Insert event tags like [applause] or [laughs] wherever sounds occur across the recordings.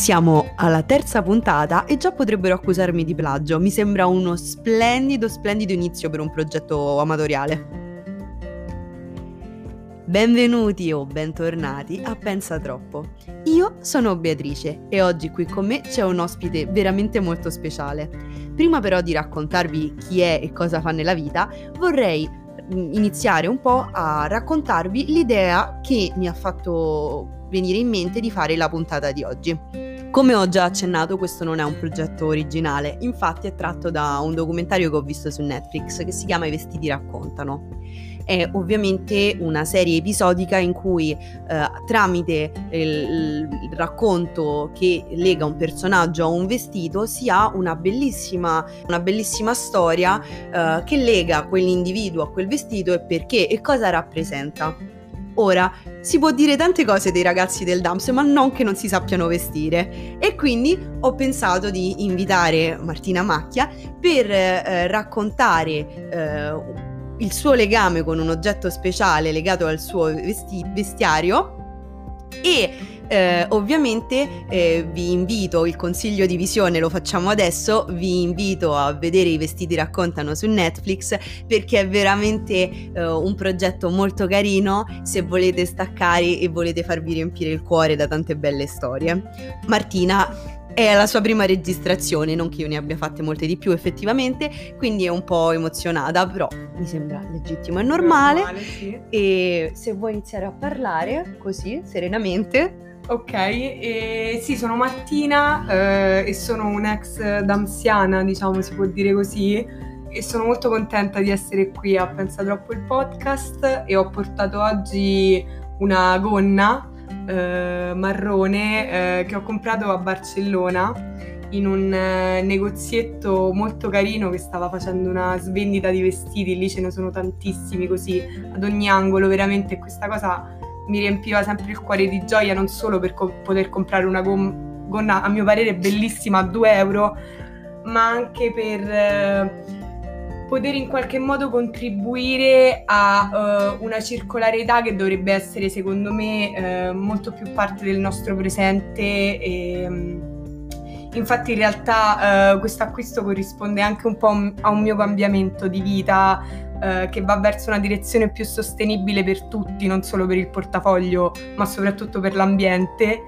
Siamo alla terza puntata e già potrebbero accusarmi di plagio. Mi sembra uno splendido, splendido inizio per un progetto amatoriale. Benvenuti o bentornati a Pensa Troppo. Io sono Beatrice e oggi qui con me c'è un ospite veramente molto speciale. Prima però di raccontarvi chi è e cosa fa nella vita, vorrei mm, iniziare un po' a raccontarvi l'idea che mi ha fatto venire in mente di fare la puntata di oggi. Come ho già accennato, questo non è un progetto originale, infatti è tratto da un documentario che ho visto su Netflix che si chiama I vestiti raccontano è ovviamente una serie episodica in cui eh, tramite il, il, racconto che lega un personaggio a un vestito si ha una bellissima, una bellissima storia eh, che lega quell'individuo a quel vestito e perché e cosa rappresenta. Ora, si può dire tante cose dei ragazzi del DAMS, ma non che non si sappiano vestire. E quindi ho pensato di invitare Martina Macchia per eh, raccontare eh, il suo legame con un oggetto speciale legato al suo vesti- vestiario e eh, ovviamente eh, vi invito, il consiglio di visione lo facciamo adesso, vi invito a vedere i vestiti raccontano su Netflix perché è veramente eh, un progetto molto carino se volete staccare e volete farvi riempire il cuore da tante belle storie. Martina, è la sua prima registrazione, non che io ne abbia fatte molte di più effettivamente, quindi è un po' emozionata, però mi sembra legittimo e normale. normale sì. E se vuoi iniziare a parlare così, serenamente. Ok, e sì, sono Martina eh, e sono un'ex damsiana, diciamo, si può dire così, e sono molto contenta di essere qui. A Pensa Troppo il podcast e ho portato oggi una gonna eh, marrone eh, che ho comprato a Barcellona in un eh, negozietto molto carino che stava facendo una svendita di vestiti, lì ce ne sono tantissimi così ad ogni angolo, veramente questa cosa mi riempiva sempre il cuore di gioia non solo per co- poter comprare una gom- gonna a mio parere bellissima a 2 euro, ma anche per eh, poter in qualche modo contribuire a uh, una circolarità che dovrebbe essere secondo me uh, molto più parte del nostro presente e, um, infatti in realtà uh, questo acquisto corrisponde anche un po' a un mio cambiamento di vita che va verso una direzione più sostenibile per tutti, non solo per il portafoglio, ma soprattutto per l'ambiente.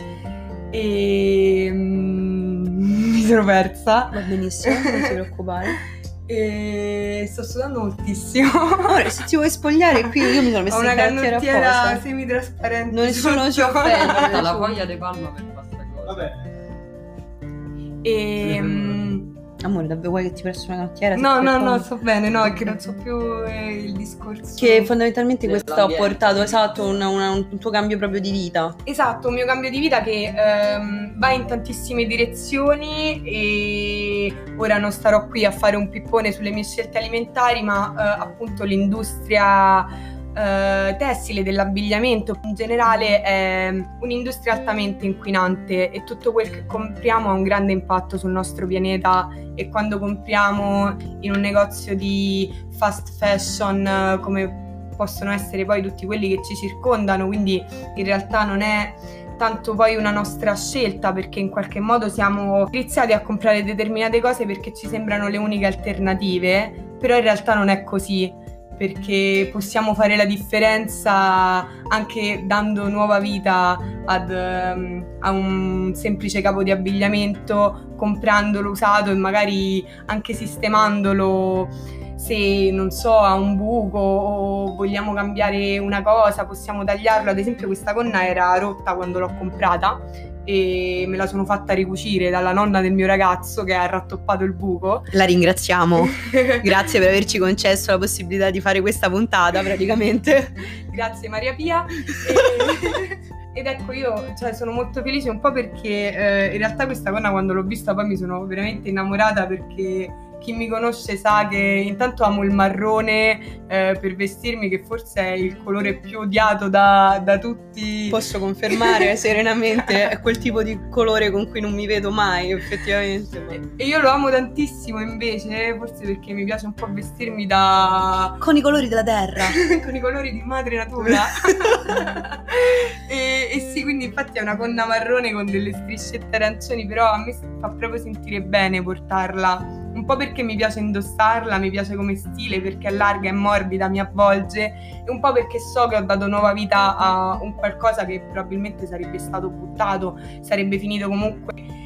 E um, [laughs] mi sono persa. Va benissimo, non ti preoccupare. [laughs] e sto sudando moltissimo. Ora, se ti vuoi spogliare qui, io mi sono messa Ho una canottiera semi-trasparente. Non nessuno ci offende. La foglia di palma per questa cosa. Vabbè. E... Amore, davvero vuoi che ti presto una canottiera? No, no, no, sto bene, no, è che non so più eh, il discorso. Che fondamentalmente questo ha portato, esatto, una, una, un tuo cambio proprio di vita. Esatto, un mio cambio di vita che ehm, va in tantissime direzioni e ora non starò qui a fare un pippone sulle mie scelte alimentari, ma eh, appunto l'industria eh, tessile, dell'abbigliamento in generale è un'industria altamente inquinante e tutto quel che compriamo ha un grande impatto sul nostro pianeta e quando compriamo in un negozio di fast fashion come possono essere poi tutti quelli che ci circondano, quindi in realtà non è tanto poi una nostra scelta perché in qualche modo siamo iniziati a comprare determinate cose perché ci sembrano le uniche alternative, però in realtà non è così perché possiamo fare la differenza anche dando nuova vita ad, um, a un semplice capo di abbigliamento, comprandolo usato e magari anche sistemandolo se non so ha un buco o vogliamo cambiare una cosa possiamo tagliarlo. Ad esempio questa gonna era rotta quando l'ho comprata e me la sono fatta ricucire dalla nonna del mio ragazzo che ha rattoppato il buco. La ringraziamo, [laughs] grazie per averci concesso la possibilità di fare questa puntata praticamente. [laughs] grazie Maria Pia. E... [laughs] Ed ecco, io cioè, sono molto felice un po' perché eh, in realtà questa gonna quando l'ho vista poi mi sono veramente innamorata perché chi mi conosce sa che intanto amo il marrone eh, per vestirmi, che forse è il colore più odiato da, da tutti. Posso confermare [laughs] serenamente, è quel tipo di colore con cui non mi vedo mai, effettivamente. E io lo amo tantissimo invece, forse perché mi piace un po' vestirmi da... Con i colori della terra. [laughs] con i colori di madre natura. [laughs] e, e sì, quindi infatti è una gonna marrone con delle striscette arancioni, però a me fa proprio sentire bene portarla un po' perché mi piace indossarla, mi piace come stile, perché è larga e morbida, mi avvolge, e un po' perché so che ho dato nuova vita a un qualcosa che probabilmente sarebbe stato buttato, sarebbe finito comunque.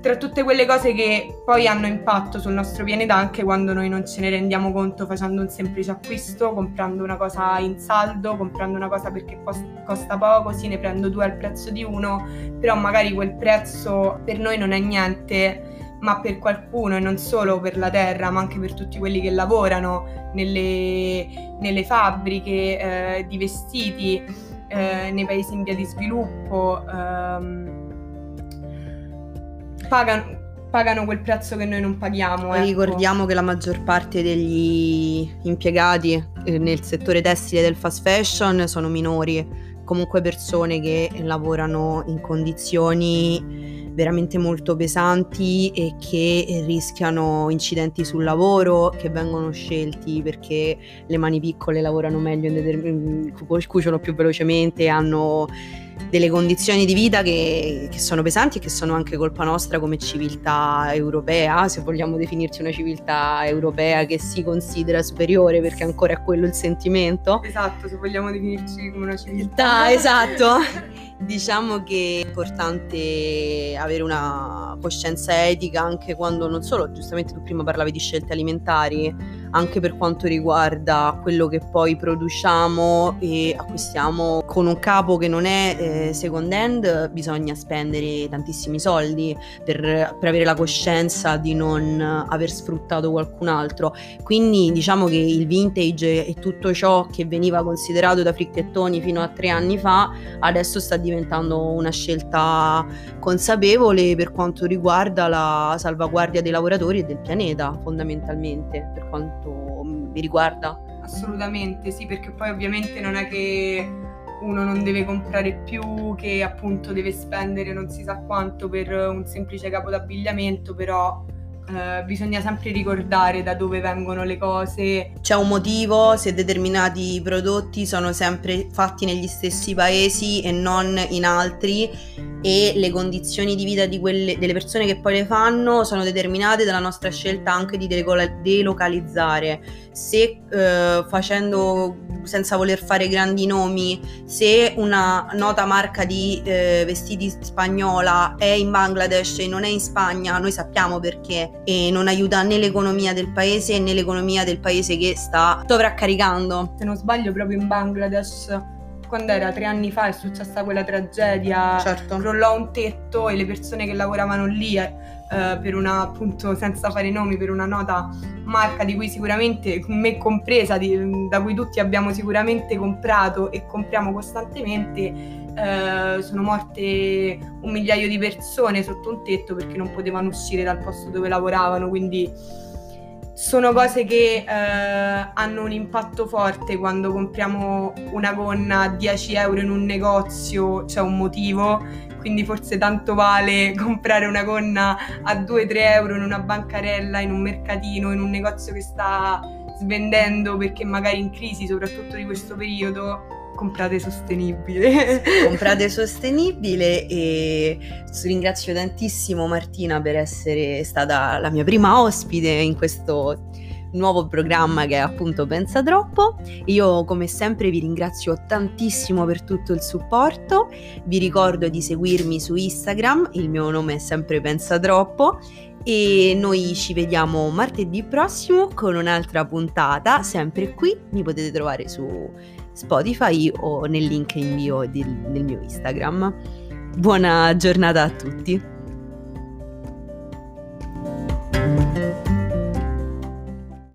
Tra tutte quelle cose che poi hanno impatto sul nostro pianeta anche quando noi non ce ne rendiamo conto facendo un semplice acquisto, comprando una cosa in saldo, comprando una cosa perché costa poco, sì ne prendo due al prezzo di uno, però magari quel prezzo per noi non è niente ma per qualcuno e non solo per la terra, ma anche per tutti quelli che lavorano nelle, nelle fabbriche eh, di vestiti, eh, nei paesi in via di sviluppo, ehm, pagano, pagano quel prezzo che noi non paghiamo. Ecco. Ricordiamo che la maggior parte degli impiegati eh, nel settore tessile del fast fashion sono minori, comunque persone che lavorano in condizioni veramente molto pesanti e che rischiano incidenti sul lavoro che vengono scelti perché le mani piccole lavorano meglio, cuciono più velocemente, hanno delle condizioni di vita che, che, sono pesanti e che sono anche colpa nostra come civiltà europea, se vogliamo definirci una civiltà europea che si considera superiore perché ancora è quello il sentimento. Esatto, se vogliamo definirci come una civiltà. [laughs] esatto. Diciamo che è importante avere una coscienza etica anche quando non solo, giustamente tu prima parlavi di scelte alimentari, anche per quanto riguarda quello che poi produciamo e acquistiamo con un capo che non è eh, second hand, bisogna spendere tantissimi soldi per, per avere la coscienza di non aver sfruttato qualcun altro. Quindi diciamo che il vintage e tutto ciò che veniva considerato da fricchettoni fino a tre anni fa adesso sta diventando una scelta consapevole per quanto riguarda la salvaguardia dei lavoratori e del pianeta, fondamentalmente, per quanto mi riguarda. Assolutamente, sì, perché poi ovviamente non è che uno non deve comprare più, che appunto deve spendere non si sa quanto per un semplice capo d'abbigliamento, però Uh, bisogna sempre ricordare da dove vengono le cose. C'è un motivo se determinati prodotti sono sempre fatti negli stessi paesi e non in altri e le condizioni di vita di quelle, delle persone che poi le fanno sono determinate dalla nostra scelta anche di delocalizzare. Se uh, facendo senza voler fare grandi nomi, se una nota marca di eh, vestiti spagnola è in Bangladesh e non è in Spagna, noi sappiamo perché e non aiuta né l'economia del paese né l'economia del paese che sta sovraccaricando. Se non sbaglio proprio in Bangladesh quando era tre anni fa è successa quella tragedia, certo. crollò un tetto e le persone che lavoravano lì eh, per una appunto senza fare nomi per una nota marca di cui sicuramente me compresa di, da cui tutti abbiamo sicuramente comprato e compriamo costantemente eh, sono morte un migliaio di persone sotto un tetto perché non potevano uscire dal posto dove lavoravano quindi sono cose che eh, hanno un impatto forte quando compriamo una gonna a 10 euro in un negozio, c'è un motivo, quindi forse tanto vale [laughs] comprare una gonna a 2-3 euro in una bancarella, in un mercatino, in un negozio che sta svendendo perché magari in crisi, soprattutto di questo periodo, comprate sostenibile. [laughs] comprate sostenibile e ringrazio tantissimo Martina per essere stata la mia prima ospite in questo nuovo programma che è appunto Pensa Troppo. Io come sempre vi ringrazio tantissimo per tutto il supporto, vi ricordo di seguirmi su Instagram, il mio nome è sempre Pensa Troppo e noi ci vediamo martedì prossimo con un'altra puntata, sempre qui, mi potete trovare su Spotify o nel link in bio del, del mio Instagram. Buona giornata a tutti!